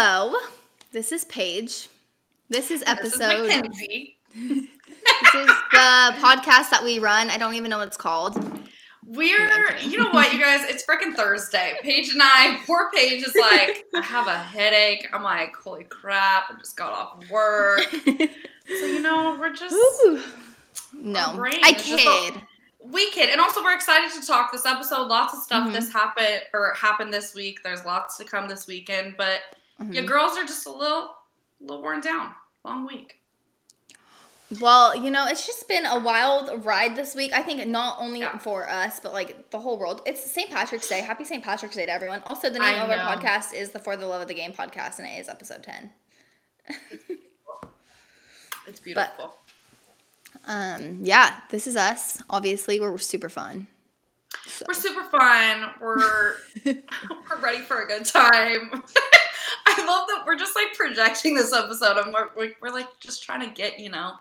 Hello, this is Paige. This is episode. This is This is the podcast that we run. I don't even know what it's called. We're, you know what, you guys? It's freaking Thursday. Paige and I, poor Paige is like, I have a headache. I'm like, holy crap, I just got off work. So, you know, we're just. Ooh. No, I just kid. We kid. And also, we're excited to talk this episode. Lots of stuff Mhm. this happened or happened this week. There's lots to come this weekend. But your Mhm. girls are just a little, a little worn down. Long week. Well, you know, it's just been a wild ride this week. I think not only Yeah. for us, but like the whole world. It's St. Patrick's Day. Happy St. Patrick's Day to everyone. Also, the name I of our podcast is the For the Love of the Game podcast, and it is episode 10. It's beautiful. Um, yeah, this is us. Obviously, we're super fun. So- We're super fun. We're we're ready for a good time. I love that we're just like projecting this episode, and we're we're, we're like just trying to get you know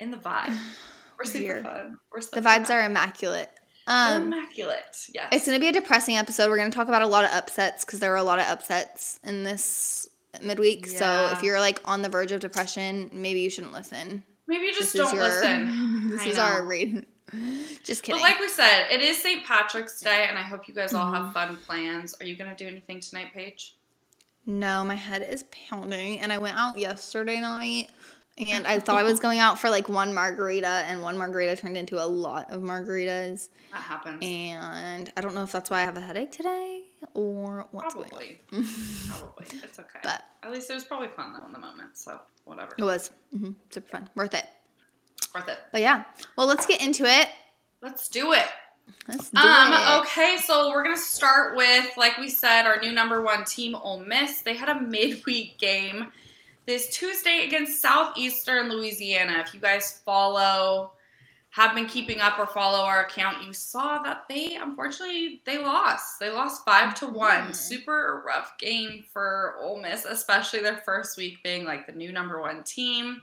in the vibe. We're super fun. We're the vibes are immaculate. Um, immaculate. Yes, It's going to be a depressing episode. We're going to talk about a lot of upsets because there were a lot of upsets in this midweek. So if you're like on the verge of depression, maybe you shouldn't listen. maybe you just This don't your- listen. This I is our know. read. Just kidding. But like we said, it is St. Patrick's Day, and I hope you guys all Mm-hmm. have fun plans. Are you gonna do anything tonight, Paige? No, my head is pounding, and I went out yesterday night. And I thought I was going out for like one margarita, and one margarita turned into a lot of margaritas. That happens. And I don't know if that's why I have a headache today or what's Probably. going on. Probably. It's okay. But At least it was probably fun though in the moment. So whatever. it was hmm super fun, worth it. Worth it. But yeah, well, let's get into it. Let's do it. Let's do Um, it. okay, so we're gonna start with, like we said, our new number one team, Ole Miss. They had a midweek game this Tuesday against Southeastern Louisiana. If you guys follow, have been keeping up or follow our account, you saw that they unfortunately they lost. They lost five to one. Mhm. Super rough game for Ole Miss, especially their first week being like the new number one team.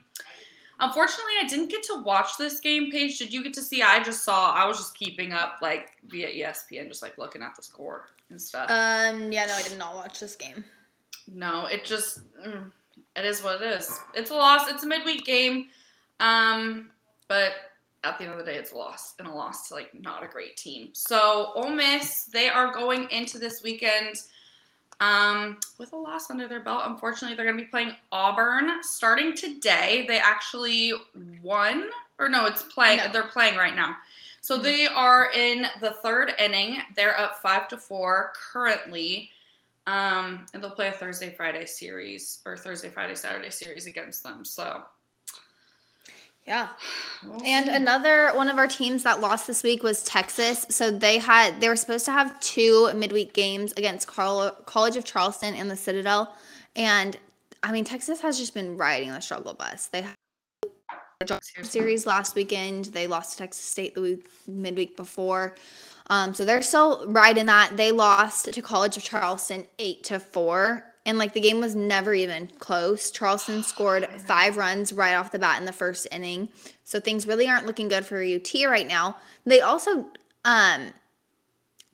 Unfortunately, I didn't get to watch this game. Paige, did you get to see? I just saw. I was just keeping up like via ESPN, just like looking at the score and stuff. Um, yeah, no, I did not watch this game. no, it just mm, it is what it is. It's a loss. It's a midweek game, um, but at the end of the day, it's a loss and a loss to like not a great team. So Ole Miss, they are going into this weekend um, with a loss under their belt. Unfortunately, they're going to be playing Auburn starting today. They actually won, or no, it's playing. No. They're playing right now. So Mhm. they are in the third inning. They're up five to four currently. Um, and they'll play a Thursday Friday series or Thursday Friday Saturday series against them. So Yeah. And another one of our teams that lost this week was Texas. So they had they were supposed to have two midweek games against Carl, College of Charleston and the Citadel. And I mean Texas has just been riding the struggle bus. They had a series last weekend. They lost to Texas State the week midweek before. Um, so they're still riding that. They lost to College of Charleston eight to four. And like the game was never even close. Charleston scored five runs right off the bat in the first inning. So things really aren't looking good for UT right now. They also um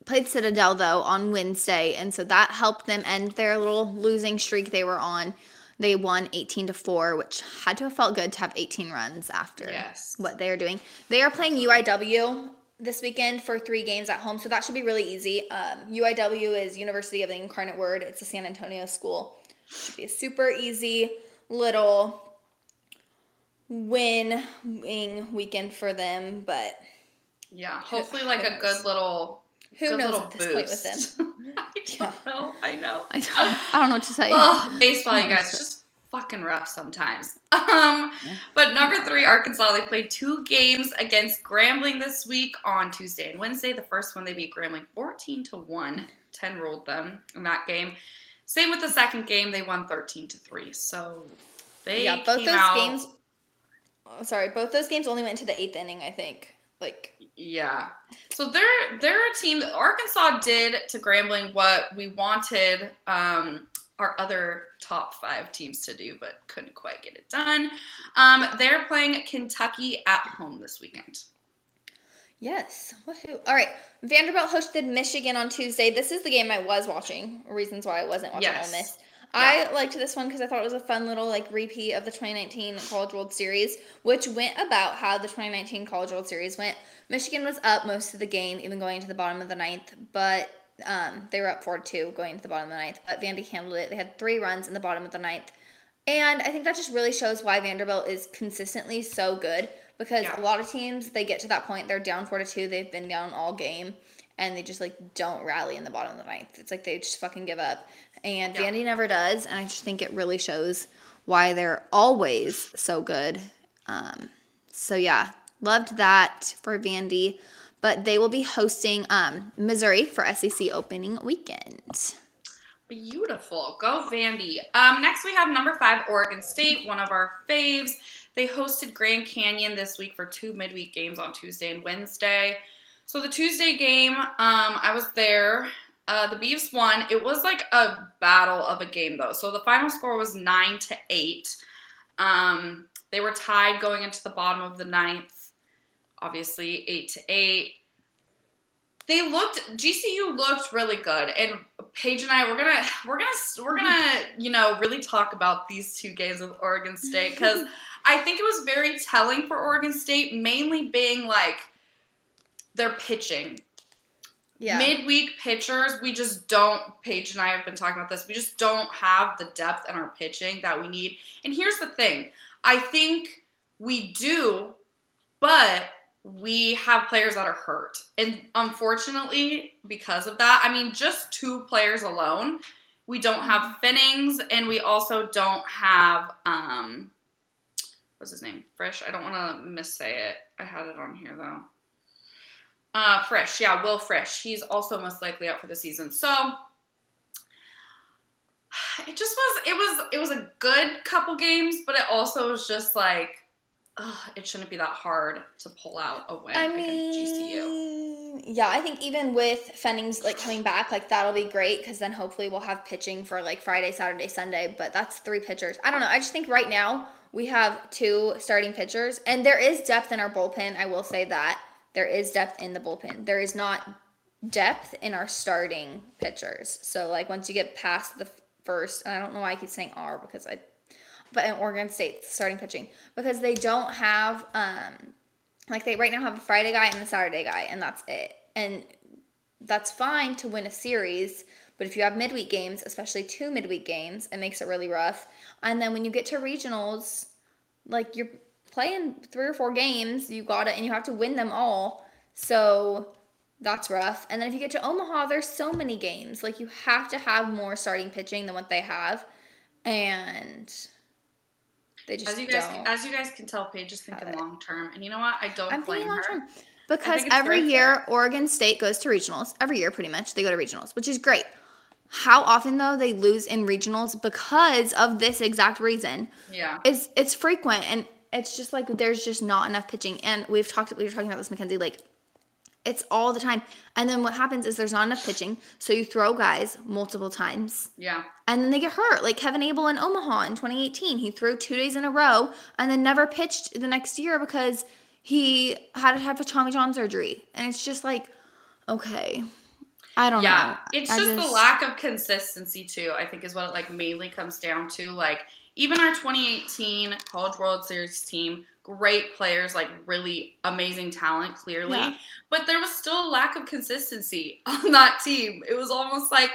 played Citadel though on Wednesday, and so that helped them end their little losing streak they were on. They won 18 to 4, which had to have felt good to have 18 runs after Yes. what they are doing. They are playing UIW this weekend for three games at home, so that should be really easy. Um, UIW is University of the Incarnate Word. It's a San Antonio school. Should be a super easy little win-wing weekend for them, but Yeah, hopefully like a good little Who good knows little at this point with boost. I don't know. I know. I don't, I don't know what to say. Oh, baseball, you guys, just fucking rough sometimes. Um, but number three, Arkansas, they played two games against Grambling this week on Tuesday and Wednesday. The first one they beat Grambling 14 to 1. 10 ruled them in that game. Same with the second game, they won 13 to 3. So they yeah, both those out- games. Oh, sorry, both those games only went to the eighth inning. I think. Like, Yeah. So they're they're a team Arkansas did to Grambling what we wanted um, our other top five teams to do, but couldn't quite get it done. Um, they're playing Kentucky at home this weekend. yes. Woohoo. All right. Vanderbilt hosted Michigan on Tuesday. This is the game I was watching. Reasons why I wasn't watching Yes. Ole Miss. I liked this one because I thought it was a fun little like repeat of the 2019 College World Series, which went about how the 2019 College World Series went. Michigan was up most of the game, even going to the bottom of the ninth, but um, they were up 4 2 going to the bottom of the ninth. But Vandy handled it. They had three runs in the bottom of the ninth. And I think that just really shows why Vanderbilt is consistently so good because Yeah. a lot of teams, they get to that point, they're down 4 to 2, they've been down all game, and they just like don't rally in the bottom of the ninth. It's like they just fucking give up. And Yeah. Vandy never does. And I just think it really shows why they're always so good. Um, so yeah, loved that for Vandy. But they will be hosting um, Missouri for SEC opening weekend. Beautiful. Go Vandy. Um, next we have number five, Oregon State, one of our faves. They hosted Grand Canyon this week for two midweek games on Tuesday and Wednesday. So the Tuesday game, um, I was there. Uh, the Beavs won. It was like a battle of a game though. So the final score was nine to eight. Um, they were tied going into the bottom of the ninth. Obviously, eight to eight they looked GCU looked really good, and Paige and I we're gonna we're gonna we're gonna you know really talk about these two games with Oregon State because I think it was very telling for Oregon State, mainly being like their pitching. Yeah. Midweek pitchers, we just don't. Paige and I have been talking about this. We just don't have the depth in our pitching that we need. And here's the thing: I think we do, but we have players that are hurt. And unfortunately, because of that, I mean, just two players alone, we don't have Pfennigs and we also don't have um what's his name? Frisch. I don't want to missay it. I had it on here though. Uh Frisch, yeah, Will Frisch. He's also most likely out for the season. So it just was it was it was a good couple games, but it also was just like ugh, it shouldn't be that hard to pull out a win I against GCU. mean, yeah, I think even with Pfennigs like coming back, like that'll be great because then hopefully we'll have pitching for like Friday, Saturday, Sunday. But that's three pitchers. I don't know. I just think right now we have two starting pitchers, and there is depth in our bullpen. I will say that there is depth in the bullpen. There is not depth in our starting pitchers. So like once you get past the first, and I don't know why I keep saying R because I but in Oregon State starting pitching because they don't have um like they right now have a Friday guy and a Saturday guy and that's it. And that's fine to win a series, but if you have midweek games, especially two midweek games, it makes it really rough. And then when you get to regionals, like you're playing three or four games, you got it and you have to win them all. So that's rough. And then if you get to Omaha, there's so many games. Like you have to have more starting pitching than what they have. And they just As you guys, don't. as you guys can tell, Paige is thinking long term, and you know what? I don't I'm blame thinking long her. term because every very year Oregon State goes to regionals. Every year, pretty much, they go to regionals, which is great. How often though they lose in regionals because of this exact reason? Yeah, It's it's frequent and it's just like there's just not enough pitching. And we've talked we were talking about this, Mackenzie, like it's all the time. And then what happens is there's not enough pitching, so you throw guys multiple times yeah, and then they get hurt. Like Kevin Abel in Omaha in 2018, he threw two days in a row and then never pitched the next year because he had to have a Tommy John surgery. And it's just like, okay, I don't yeah. know. It's I just, the lack of consistency too. I think is what it like mainly comes down to. Like even our 2018 College World Series team, great players, like really amazing talent, clearly, Yeah. but there was still a lack of consistency on that team. It was almost like,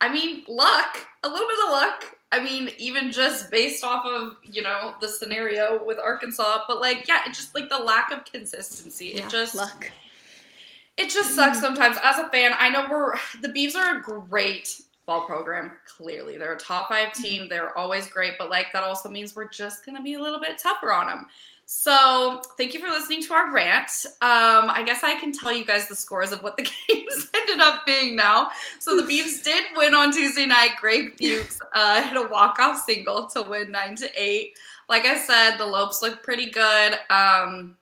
I mean, luck, a little bit of luck. I mean, even just based off of you know the scenario with Arkansas, but like, yeah, it just like the lack of consistency. Yeah, it just luck. it just sucks mm. sometimes. As a fan, I know we're the Beavs are a great ball program. Clearly, they're a top five team. They're always great, but like that also means we're just gonna be a little bit tougher on them. So thank you for listening to our rant. Um, I guess I can tell you guys the scores of what the games ended up being now. So the Beavs did win on Tuesday night. Greg Fuchs uh, hit a walk-off single to win nine to eight. Like I said, the Lopes look pretty good. Um,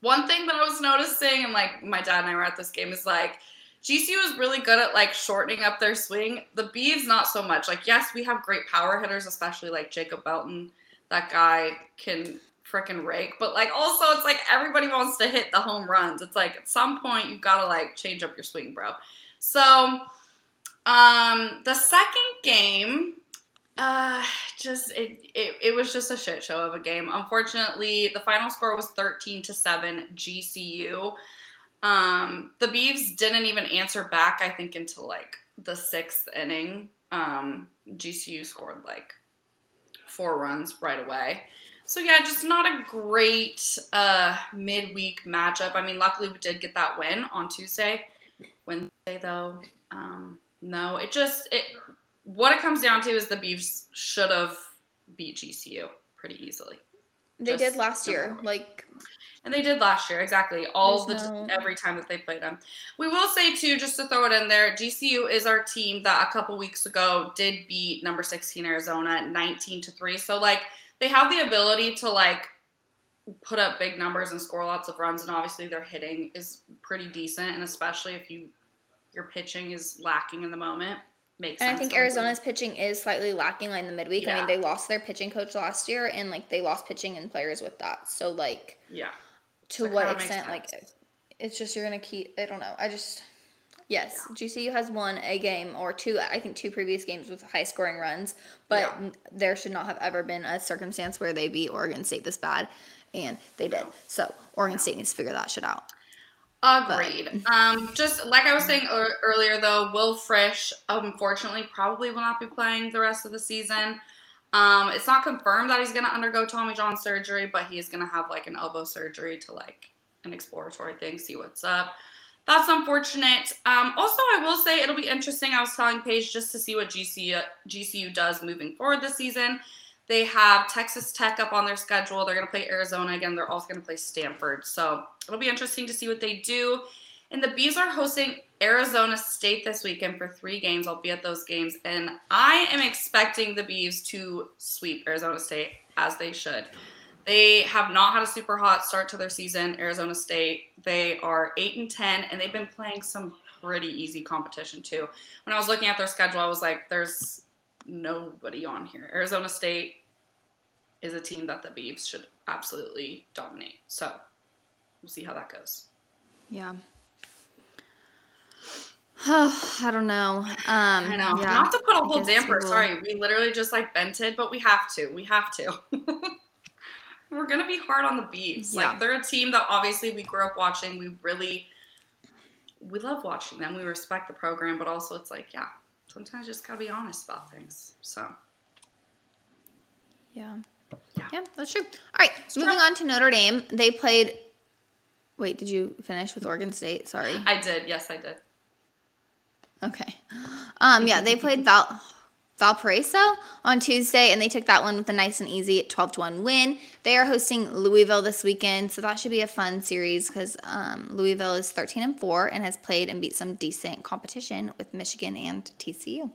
one thing that I was noticing, and like my dad and I were at this game, is like GCU is really good at like shortening up their swing. The Beavs not so much. Like yes, we have great power hitters, especially like Jacob Melton. That guy can freaking rake, but like also it's like everybody wants to hit the home runs. It's like at some point you've got to like change up your swing, bro. So um the second game Uh, just it, it it was just a shit show of a game. Unfortunately, the final score was 13 to 7 GCU. Um, the Beavs didn't even answer back, I think, until like the sixth inning. Um, GCU scored like four runs right away. So yeah, just not a great uh, midweek matchup. I mean, luckily we did get that win on Tuesday. Wednesday though, um, no, it just it what it comes down to is the Beavs should have beat GCU pretty easily. They Just did last year. Like And they did last year, exactly. All There's the no- every time that they played them. We will say too, just to throw it in there, GCU is our team that a couple weeks ago did beat number 16 Arizona 19 to 3. So like they have the ability to like put up big numbers and score lots of runs and obviously their hitting is pretty decent and especially if you your pitching is lacking in the moment. Makes sense. and I think Arizona's pitching is slightly lacking like in the midweek. I mean, they lost their pitching coach last year and like they lost pitching and players with that. So like Yeah. To what extent like it's just you're gonna keep I don't know. I just yes, GCU has won a game or two I think two previous games with high scoring runs, but Yeah. there should not have ever been a circumstance where they beat Oregon State this bad and they did. So Oregon State needs to figure that shit out. Agreed. Um, just like I was saying earlier, though, Will Frisch unfortunately probably will not be playing the rest of the season. Um, it's not confirmed that he's going to undergo Tommy John surgery, but he is going to have like an elbow surgery to like an exploratory thing, see what's up. That's unfortunate. Um, also, I will say it'll be interesting. I was telling Paige just to see what GCU, GCU does moving forward this season. They have Texas Tech up on their schedule. They're going to play Arizona again. They're also going to play Stanford. So it'll be interesting to see what they do. And the Bees are hosting Arizona State this weekend for three games. I'll be at those games. And I am expecting the Bees to sweep Arizona State as they should. They have not had a super hot start to their season, Arizona State. They are 8 and 10, and they've been playing some pretty easy competition too. When I was looking at their schedule, I was like, there's nobody on here. Arizona State is a team that the Beavs should absolutely dominate. So we'll see how that goes. Yeah. I don't know. Um, I know. Yeah. Not to put a whole damper. Sorry, we literally just like vented, but we have to. We have to. We're gonna be hard on the Beavs. Yeah. Like they're a team that obviously we grew up watching. We really, we love watching them. We respect the program, but also it's like, yeah, sometimes you just gotta be honest about things. So Yeah. Yeah. Yeah, that's true. All right, moving on to Notre Dame. They played. Wait, did you finish with Oregon State? Sorry. I did. Yes, I did. Okay. Um, yeah, they played Val Valparaiso on Tuesday, and they took that one with a nice and easy 12 to 1 win. They are hosting Louisville this weekend, so that should be a fun series because um, Louisville is 13 and 4 and has played and beat some decent competition with Michigan and TCU.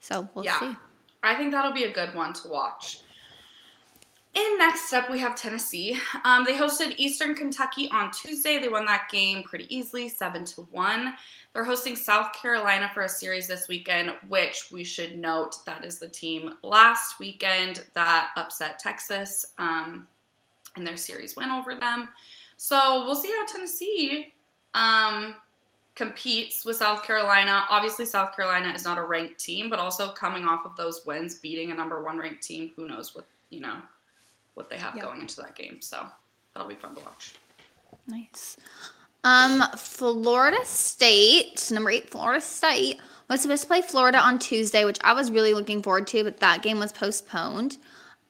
So we'll Yeah. see. I think that'll be a good one to watch. In next up, we have Tennessee. Um, they hosted Eastern Kentucky on Tuesday. They won that game pretty easily, seven to one. They're hosting South Carolina for a series this weekend, which we should note that is the team last weekend that upset Texas um, in their series win over them. So we'll see how Tennessee um, competes with South Carolina. Obviously, South Carolina is not a ranked team, but also coming off of those wins, beating a number one ranked team, who knows what you know what they have Yep. going into that game. So that'll be fun to watch. Nice. Um, Florida State, number eight, Florida State was supposed to play Florida on Tuesday, which I was really looking forward to, but that game was postponed.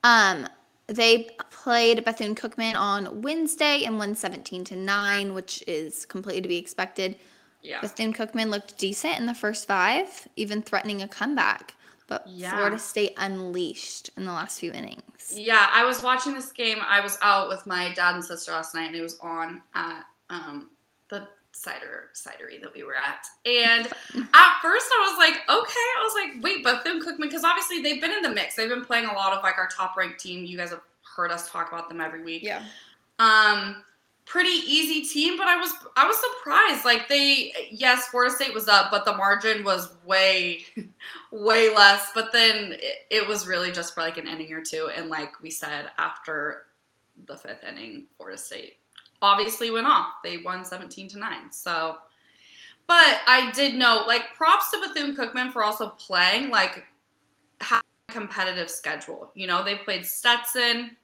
Um, they played Bethune Cookman on Wednesday and won 17 to 9, which is completely to be expected. Yeah. Bethune Cookman looked decent in the first five, even threatening a comeback. But Yeah. Florida State unleashed in the last few innings. Yeah, I was watching this game. I was out with my dad and sister last night, and it was on at um, the cider cidery that we were at. And at first, I was like, okay. I was like, wait, Bethune Cookman, because obviously they've been in the mix. They've been playing a lot of like our top ranked team. You guys have heard us talk about them every week. Yeah. Um, pretty easy team, but I was I was surprised. Like they, yes, Florida State was up, but the margin was way, way less. But then it, it was really just for like an inning or two, and like we said, after the fifth inning, Florida State obviously went off. They won seventeen to nine. So, but I did know like props to Bethune Cookman for also playing like competitive schedule. You know, they played Stetson,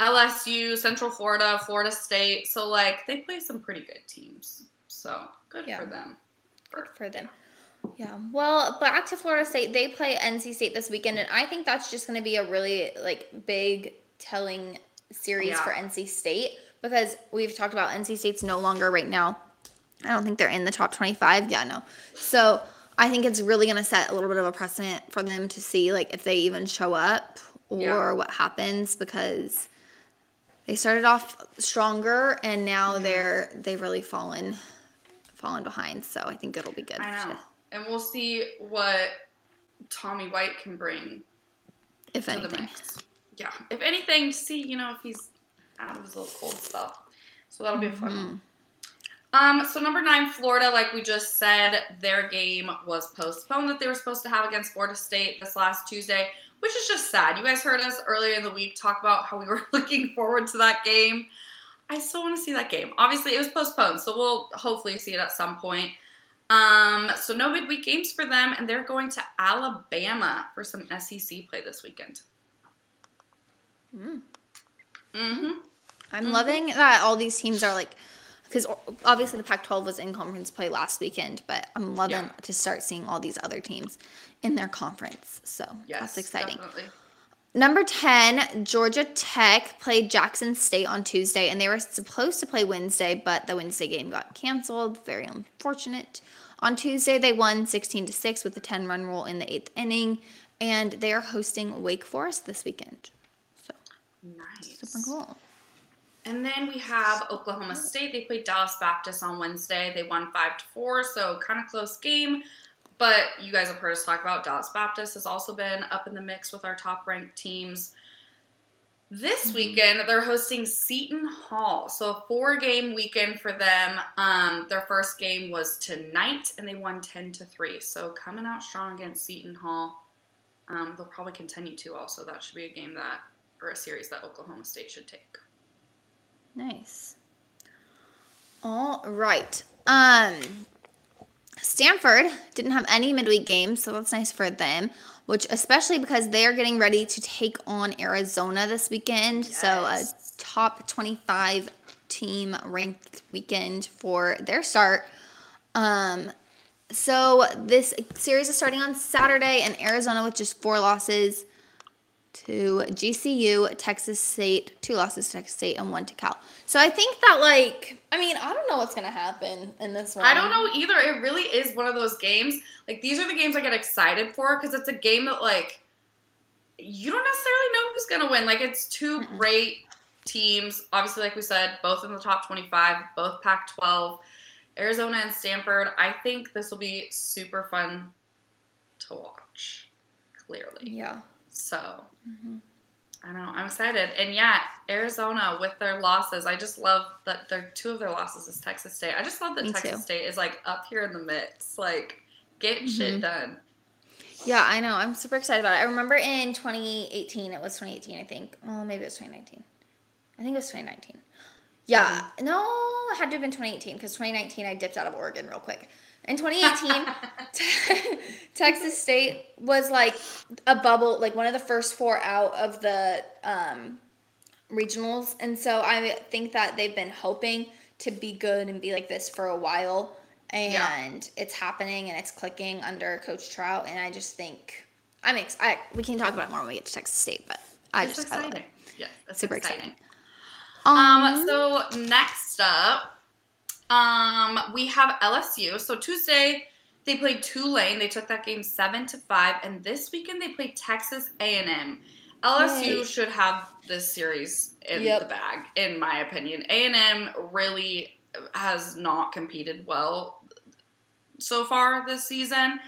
LSU, Central Florida, Florida State. So like they play some pretty good teams. So good Yeah. for them. Good for them. Yeah. Well, back to Florida State. They play NC State this weekend, and I think that's just going to be a really like big telling series Yeah. for NC State because we've talked about NC State's no longer right now. I don't think they're in the top 25. Yeah, no. So I think it's really going to set a little bit of a precedent for them to see like if they even show up or Yeah. what happens because they started off stronger and now Mm-hmm. they're they've really fallen fallen behind. So I think it'll be good. I to- know. And we'll see what Tommy White can bring if to the anything. mix. Yeah. If anything, see, you know, if he's out of his little cold stuff. So that'll be a fun. Um, so number nine, Florida, like we just said, their game was postponed that they were supposed to have against Florida State this last Tuesday, which is just sad. You guys heard us earlier in the week talk about how we were looking forward to that game. I still want to see that game. Obviously, it was postponed, so we'll hopefully see it at some point. Um, so no midweek games for them, and they're going to Alabama for some SEC play this weekend. Mm. Mm-hmm. I'm Mhm. loving that all these teams are like, because obviously the Pac-12 was in conference play last weekend, but I'm loving Yeah. to start seeing all these other teams in their conference. So Yes, that's exciting. Definitely. Number 10, Georgia Tech played Jackson State on Tuesday, and they were supposed to play Wednesday, but the Wednesday game got canceled. Very unfortunate. On Tuesday, they won 16 to 6 with a 10 run rule in the eighth inning, and they are hosting Wake Forest this weekend. So Nice. super cool. And then we have Oklahoma State. They played Dallas Baptist on Wednesday. They won five to four, so kind of close game. But you guys have heard us talk about Dallas Baptist has also been up in the mix with our top ranked teams. This Mhm. weekend they're hosting Seton Hall, so a four game weekend for them. Um, their first game was tonight, and they won ten to three. So coming out strong against Seton Hall. Um, they'll probably continue to. Also, that should be a game that or a series that Oklahoma State should take. Nice. All right. Um Stanford didn't have any midweek games, so that's nice for them, which especially because they are getting ready to take on Arizona this weekend. So a top 25 team ranked weekend for their start. Um so this series is starting on Saturday and Arizona with just four losses to GCU, Texas State, two losses to Texas State, and one to Cal. So I think that like, I mean, I don't know what's gonna happen in this one. I don't know either. It really is one of those games. Like these are the games I get excited for because it's a game that like you don't necessarily know who's gonna win. Like it's 2 Mm-mm. great teams. Obviously, like we said, both in the top twenty-five, both Pac-12. Arizona and Stanford. I think this will be super fun to watch. Clearly, Yeah. So Mhm. I know. I'm excited. And yeah, Arizona with their losses. I just love that their two of their losses is Texas State. I just love that Me Texas too. State is like up here in the mix. Like get shit Mhm. done. Yeah, I know. I'm super excited about it. I remember in 2018, it was 2018, I think. Oh, maybe it was 2019. I think it was 2019. Yeah, no, it had to have been 2018 because 2019 I dipped out of Oregon real quick. In 2018, Texas State was like a bubble, like one of the first four out of the um, regionals. And so I think that they've been hoping to be good and be like this for a while. And Yeah. it's happening and it's clicking under Coach Trout. And I just think, I'm ex- I, we can talk about it more when we get to Texas State, but I it's just I love exciting. it. Yeah, Super exciting. exciting. Um, so next up, um, we have LSU. So Tuesday they played Tulane. They took that game seven to five, and this weekend they played Texas A and M. LSU should have this series in Yep. the bag, in my opinion. A and M really has not competed well so far this season.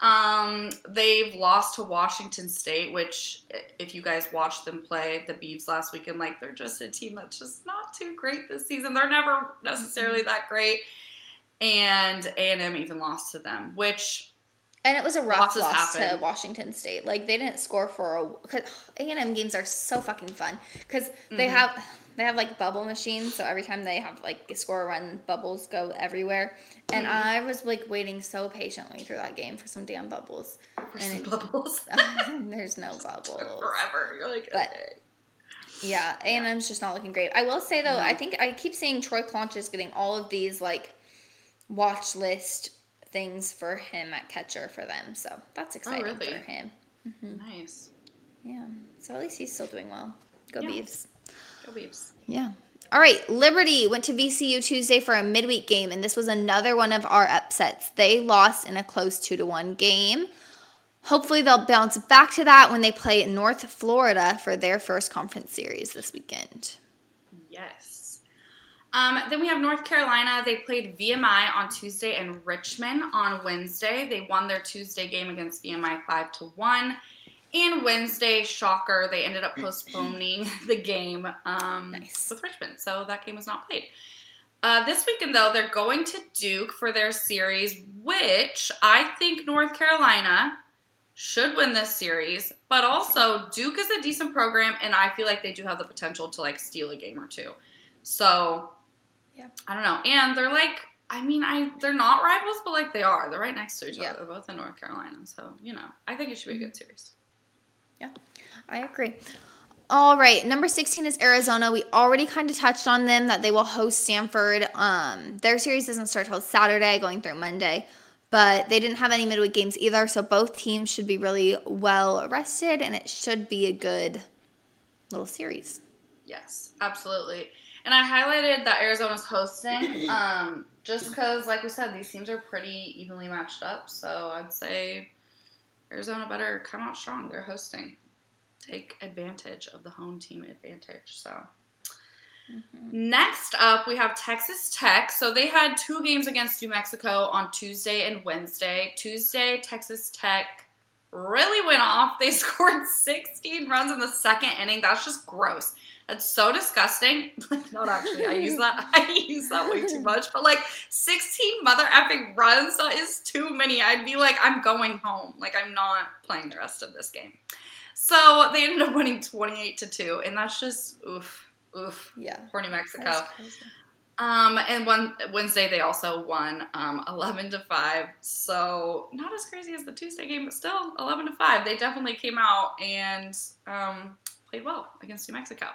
Um, they've lost to Washington State, which, if you guys watched them play the Beavs last weekend, like they're just a team that's just not too great this season. They're never necessarily that great, and A and M even lost to them, which And it was a rough loss to. Washington State. Like they didn't score for a because A and M games are so fucking fun because they Mhm. have they have like bubble machines. So every time they have like a score a run, bubbles go everywhere. And Mhm. I was like waiting so patiently through that game for some damn bubbles. For And some it- bubbles. There's no bubbles. Forever. You're like, But- okay. Yeah, and M's just not looking great. I will say though. I think I keep seeing Troy Claunch is getting all of these like watch list things for him at catcher for them. So that's exciting Oh, really? for him. hmm Nice. Yeah. So at least he's still doing well. Go Yeah. Beavs. Go Beavs. Yeah. All right. Liberty went to VCU Tuesday for a midweek game, and this was another one of our upsets. They lost in a close two to one game. Hopefully, they'll bounce back to that when they play North Florida for their first conference series this weekend. Yes. Um, then we have North Carolina. They played VMI on Tuesday and Richmond on Wednesday. They won their Tuesday game against VMI five to one. And Wednesday, shocker, they ended up postponing the game um, Nice. with Richmond, so that game was not played. Uh, this weekend, though, they're going to Duke for their series, which I think North Carolina should win this series. But also, Duke is a decent program, and I feel like they do have the potential to like steal a game or two. So, Yeah. I don't know. And they're like, I mean, I they're not rivals, but like they are. They're right next to each Yeah. other. They're both in North Carolina, so you know, I think it should be a good series. I agree. All right, number 16 is Arizona. We already kind of touched on them that they will host Stanford. Um, their series doesn't start till Saturday, going through Monday, but they didn't have any midweek games either, so both teams should be really well rested, and it should be a good little series. Yes, absolutely. And I highlighted that Arizona's hosting, um, just because, like we said, these teams are pretty evenly matched up. So I'd say Arizona better come out strong. They're hosting. Take advantage of the home team advantage. So mm-hmm. next up, we have Texas Tech. So they had two games against New Mexico on Tuesday and Wednesday. Tuesday, Texas Tech really went off. They scored 16 runs in the second inning. That's just gross. That's so disgusting. Not actually. I use that. I use that way too much. But like 16 mother effing runs, that is too many. I'd be like, I'm going home. Like I'm not playing the rest of this game. So they ended up winning 28 to two, and that's just oof, oof Yeah. for New Mexico. Um, and one Wednesday they also won um, 11 to 5. So not as crazy as the Tuesday game, but still 11 to 5. They definitely came out and um, played well against New Mexico.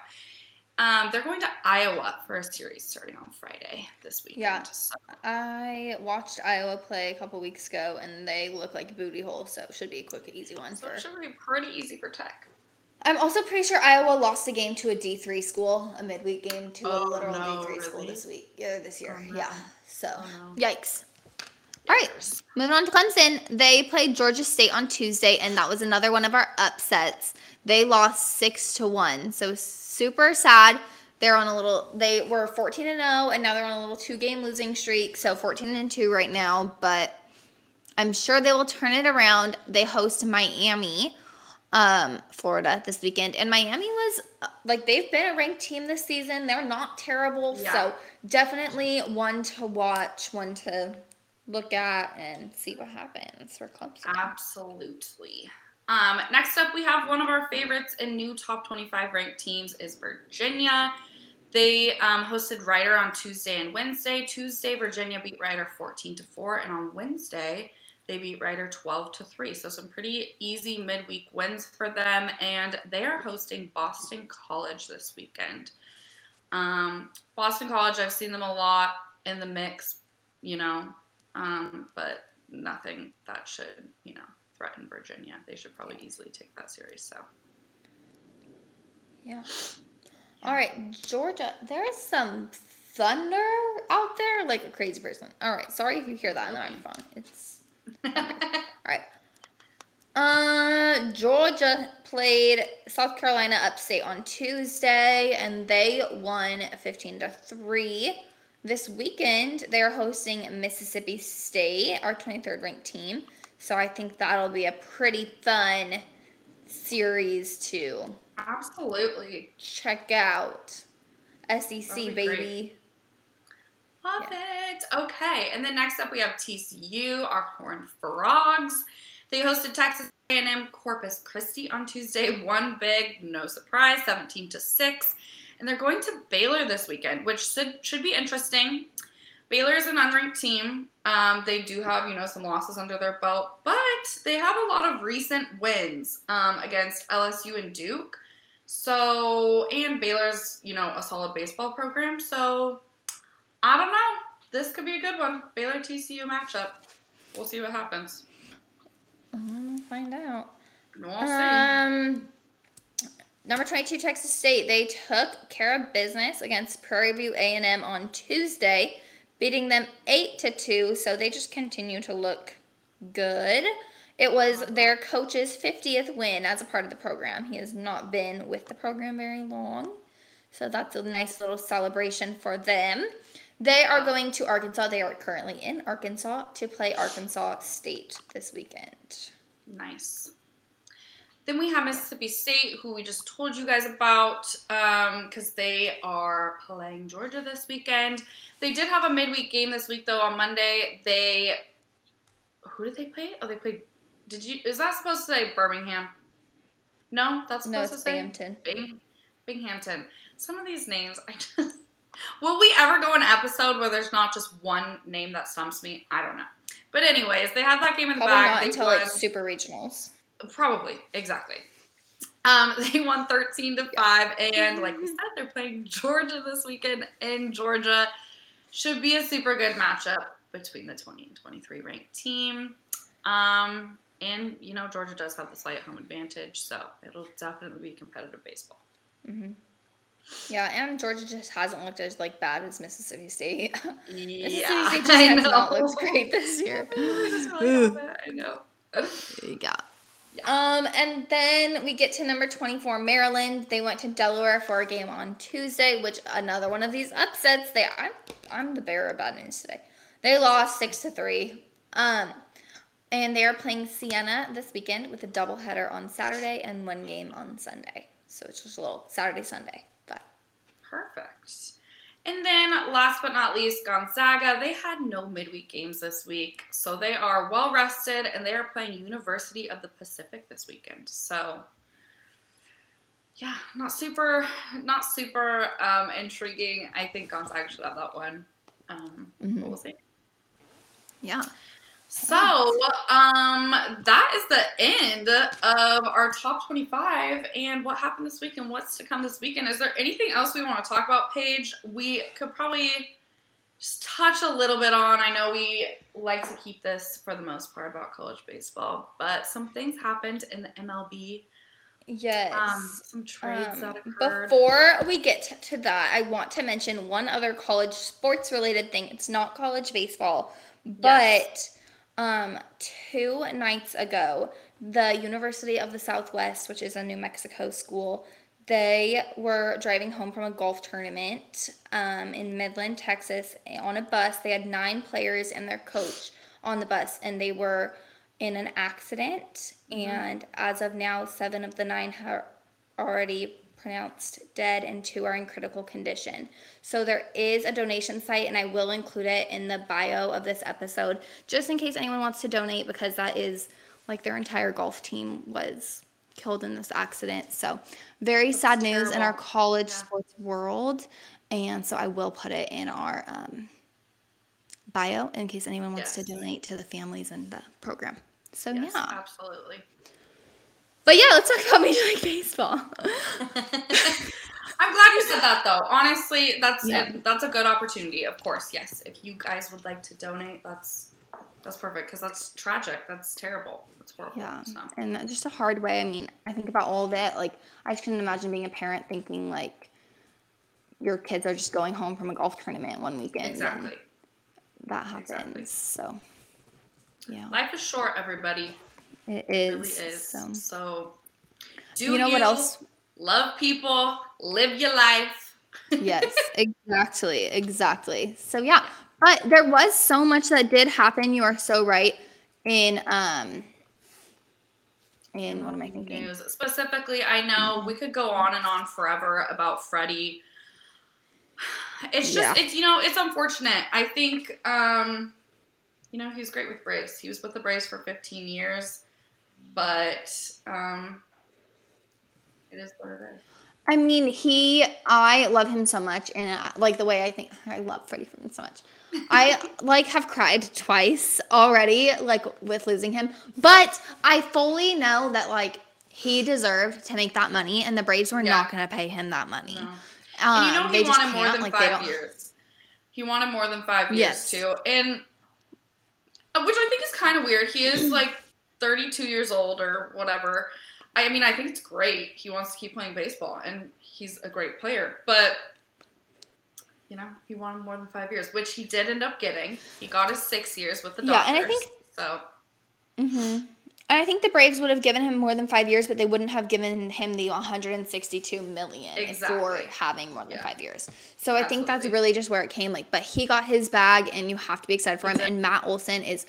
Um, they're going to Iowa for a series starting on Friday this weekend. Yeah. So, I watched Iowa play a couple weeks ago, and they look like a booty hole, so it should be a quick, easy one so for. it should be pretty easy for Tech. I'm also pretty sure Iowa lost a game to a D3 school, a midweek game to Oh, a literal no, D3 school this week, yeah, this year. Oh, no. Yeah. So, Oh, no. yikes. All right. Moving on to Clemson, they played Georgia State on Tuesday, and that was another one of our upsets. They lost six to one, so super sad. They're on a little. They were fourteen and zero, and now they're on a little two-game losing streak. So fourteen and two right now, but I'm sure they will turn it around. They host Miami, um, Florida this weekend, and Miami was like they've been a ranked team this season. They're not terrible, Yeah. so definitely one to watch, one to look at, and see what happens for Clemson. Absolutely. Um, next up, we have one of our favorites and new top 25 ranked teams is Virginia. They um, hosted Rider on Tuesday and Wednesday. Tuesday, Virginia beat Rider 14 to 4, and on Wednesday, they beat Rider 12 to 3. So some pretty easy midweek wins for them, and they are hosting Boston College this weekend. Um, Boston College, I've seen them a lot in the mix, you know, um, but nothing that should, you know, threaten Virginia. They should probably easily take that series. So Yeah. All right, Georgia. There is some thunder out there, like a crazy person. All right, sorry if you hear that on the microphone. It's all right. Uh, Georgia played South Carolina upstate on Tuesday, and they won fifteen to three. This weekend, they're hosting Mississippi State, our 23rd ranked team. So I think that'll be a pretty fun series to absolutely. check out. SEC be baby. Perfect. Okay, and then next up we have TCU, our Horned Frogs. They hosted Texas A&M Corpus Christi on Tuesday. One big, no surprise, 17 to six, and they're going to Baylor this weekend, which should should be interesting. Baylor is an unranked team. Um, they do have, you know, some losses under their belt, but they have a lot of recent wins um, against LSU and Duke. So, and Baylor's, you know, a solid baseball program. So, I don't know. This could be a good one. Baylor TCU matchup. We'll see what happens. We'll find out. We'll see. Um, number 22, Texas State. They took care of business against Prairie View A&M on Tuesday, beating them 8 to 2. So they just continue to look good. It was their coach's 50th win as a part of the program. He has not been with the program very long. So that's a nice little celebration for them. They are going to Arkansas. They are currently in Arkansas to play Arkansas State this weekend. Nice. Then we have Mississippi State, who we just told you guys about, because um, they are playing Georgia this weekend. They did have a midweek game this week, though. On Monday, they who did they play? Oh, they played. Did you? Is that supposed to say Birmingham? No, that's supposed No, to say Binghamton. Bing, Binghamton. Some of these names, I just. Will we ever go an episode where there's not just one name that stumps me? I don't know. But anyways, they had that game in the Probably bag. not They until won- like super regionals. Probably, exactly. Um, they won 13 to 5, and like we said, they're playing Georgia this weekend in Georgia. Should be a super good matchup between the 20 and 23 ranked team. Um, and you know, Georgia does have the slight home advantage, so it'll definitely be competitive baseball. hmm Yeah, and Georgia just hasn't looked as like bad as Mississippi State. Mississippi Yeah, State just I has know. not looked great this year. Really I know. Yeah. Um, and then we get to number 24, Maryland. They went to Delaware for a game on Tuesday, which another one of these upsets. They I'm I'm the bearer of bad news today. They lost six to three. Um, and they are playing Siena this weekend with a doubleheader on Saturday and one game on Sunday. So it's just a little Saturday Sunday. And then, last but not least, Gonzaga. They had no midweek games this week, so they are well rested, and they are playing University of the Pacific this weekend. So, yeah, not super, not super um, intriguing. I think Gonzaga should have that one. Um, Mhm. We'll see. yeah. So, um, that is the end of our top 25 and what happened this week and what's to come this weekend. Is there anything else we want to talk about, Paige? We could probably just touch a little bit on. I know we like to keep this for the most part about college baseball, but some things happened in the MLB. Yes. Um, some trades Um, that occurred. Before we get t- to that, I want to mention one other college sports related thing. It's not college baseball, but Yes. Um, two nights ago, the University of the Southwest, which is a New Mexico school, they were driving home from a golf tournament um, in Midland, Texas, on a bus. They had nine players and their coach on the bus, and they were in an accident. Mhm. And as of now, seven of the nine are already pronounced dead, and two are in critical condition. So there is a donation site, and I will include it in the bio of this episode, just in case anyone wants to donate, because that is like their entire golf team was killed in this accident. So very That's sad news in our college Yeah. sports world, and so I will put it in our um, bio in case anyone wants to donate to the families and the program. So Yes, yeah, absolutely. But yeah, let's talk about Major League Baseball. I'm glad you said that though. Honestly, that's Yeah. that's a good opportunity. Of course, yes. If you guys would like to donate, that's that's perfect because that's tragic. That's terrible. That's horrible. Yeah, So. and just a hard way. I mean, I think about all of it. Like, I just couldn't imagine being a parent thinking like your kids are just going home from a golf tournament one weekend. Exactly. that happens. Exactly. So, yeah, Life is short, everybody. It It really is. is. So, So, do you know what else? Love people. Live your life. yes, exactly, exactly. So yeah, but there was so much that did happen. You are so right. In um, in what am I thinking? News. Specifically, I know we could go on and on forever about Freddie. it's just it's you know it's unfortunate. I think um, you know he was great with Braves. He was with the Braves for 15 years, but um, it is what it is. I mean, he, I love him so much, and uh, like the way I think, I love Freddie Freeman so much. I like have cried twice already, like with losing him, but I fully know that like he deserved to make that money, and the Braves were Yeah. not going to pay him that money. No. Um, and you know he wanted more than like, five years. He wanted more than five years Yes. too, and uh, which I think is kind of weird. He is like 32 years old or whatever. I mean, I think it's great. He wants to keep playing baseball, and he's a great player. But you know, he wanted more than five years, which he did end up getting. He got his six years with the Dodgers. Yeah, and I think- so. Mhm. And I think the Braves would have given him more than five years, but they wouldn't have given him the 162 million for having more than Yeah. five years. So I think that's really just where it came. Like, but he got his bag, and you have to be excited for him. Exactly. And Matt Olson is,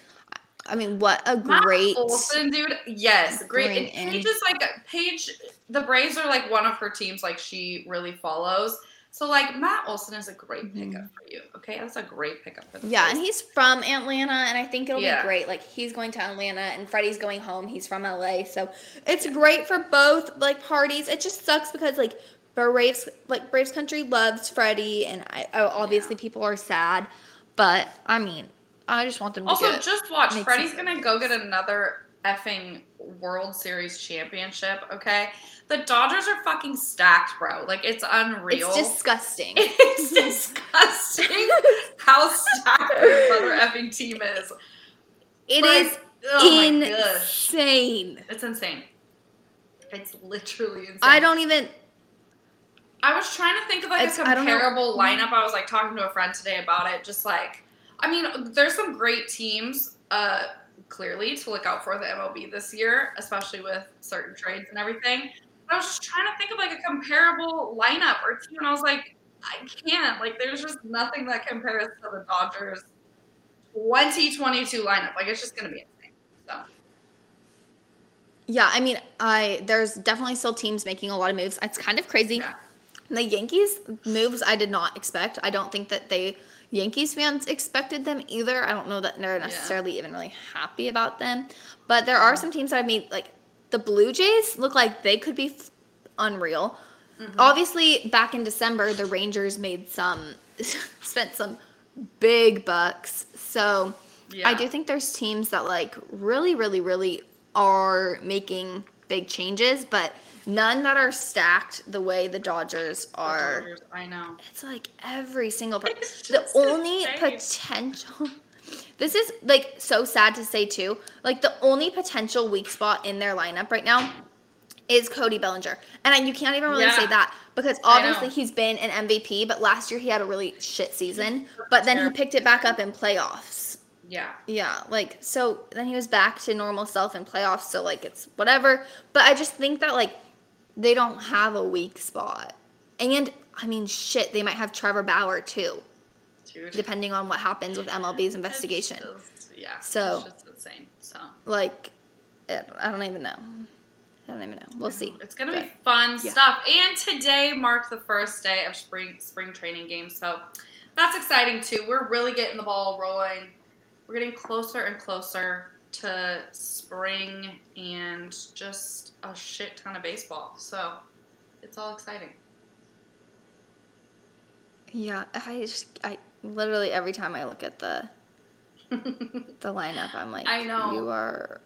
I mean, what a Matt great. Olson, dude. Yes, great. And. Paige is like Paige. The Braves are like one of her teams. Like she really follows. So like Matt Olson is a great Mhm. pickup for you. Okay, that's a great pickup for the Yeah, and he's from Atlanta, and I think it'll Yeah. be great. Like he's going to Atlanta, and Freddie's going home. He's from LA, so it's great for both like parties. It just sucks because like Braves, like Braves country loves Freddie, and I oh, obviously people are sad, but I mean, I just want them to also get. just watch. Freddie's gonna go get another effing World Series championship. Okay, the Dodgers are fucking stacked, bro. Like it's unreal. it's disgusting. It's disgusting how stacked this other effing team is. It Like, is oh insane. It's insane. It's literally insane. I don't even. I was trying to think of like It's- a I comparable lineup. I was like talking to a friend today about it. Just like, I mean, there's some great teams, uh, clearly to look out for the MLB this year, especially with certain trades and everything. I was just trying to think of like a comparable lineup or team, and I was like, I can't. Like, there's just nothing that compares to the Dodgers 2022 lineup. Like, it's just gonna be insane. So. Yeah, I mean, I there's definitely still teams making a lot of moves. It's kind of crazy. Yeah. The Yankees moves I did not expect. I don't think that they Yankees fans expected them either. I don't know that they're necessarily even really happy about them. But there are some teams that have made like the Blue Jays look like they could be f- unreal. Mhm. Obviously, back in December, the Rangers made some spent some big bucks. So Yeah. I do think there's teams that like really, really, really are making big changes, but none that are stacked the way the Dodgers The are. Dodgers, I know. It's like every single. Per- It's the only insane. potential. This is like so sad to say too. Like the only potential weak spot in their lineup right now is Cody Bellinger, and I, you can't even really say that because obviously he's been an MVP, but last year he had a really shit season. But then he picked it back up in playoffs. Yeah. Yeah, like so then he was back to normal self in playoffs, so like it's whatever. But I just think that like they don't have a weak spot. And I mean shit, they might have Trevor Bauer too, Dude. depending on what happens with MLB's investigation. Just- yeah. So- it's insane. So Like I I don't even know. I don't even know. We'll see. It's gonna But, be fun yeah. stuff. And today marked the first day of spring spring training games, so that's exciting too. We're really getting the ball rolling. We're getting closer and closer to spring and just a shit ton of baseball. So it's all exciting. Yeah, I just I literally every time I look at the the lineup, I'm like, I know. you are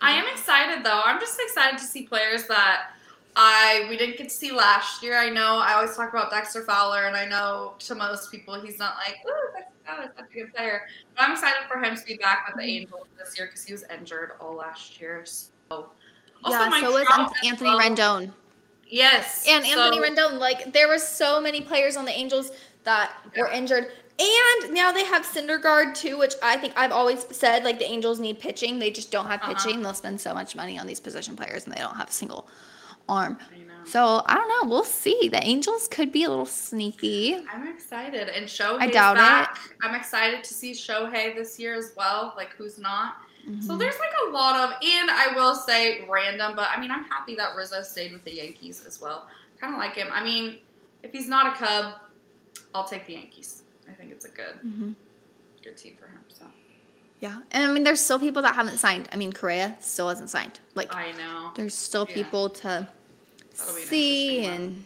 I am excited though. I'm just excited to see players that I we didn't get to see last year. I know I always talk about Dexter Fowler, and I know to most people he's not like, "Ooh, Fowler's such a good player." But I'm excited for him to be back with the Angels this year because he was injured all last year. So, also yeah. So was Trout An- as Anthony well. Rendon. Yes, And Anthony so- Rendon, like there were so many players on the Angels that were injured. And now they have Syndergaard too, which I think I've always said like the Angels need pitching. They just don't have Uh-huh. pitching. They'll spend so much money on these position players and they don't have a single arm. So I don't know. We'll see. The Angels could be a little sneaky. I'm excited, and Shohei's I doubt it. back. I'm excited to see Shohei this year as well. Like, who's not? So Mhm. there's like a lot of, and I will say random, but I mean, I'm happy that Rizzo stayed with the Yankees as well. Kind of like him. I mean, if he's not a Cub, I'll take the Yankees. I think it's a good hmm good team for him. So Yeah, and I mean, there's still people that haven't signed. I mean, Correa still hasn't signed. Like, I know. there's still Yeah. people to That'll be an see, interesting one. and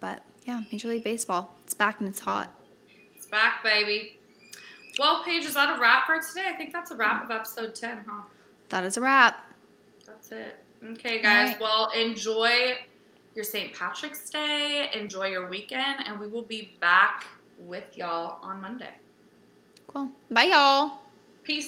but yeah, Major League Baseball, it's back and it's hot. It's back, baby. Well, Paige, is that a wrap for today? I think that's a wrap of episode 10, huh? That is a wrap. That's it. Okay, guys. right. Well, enjoy your St. Patrick's Day. Enjoy your weekend, and we will be back with y'all on Monday. Cool. Bye, y'all.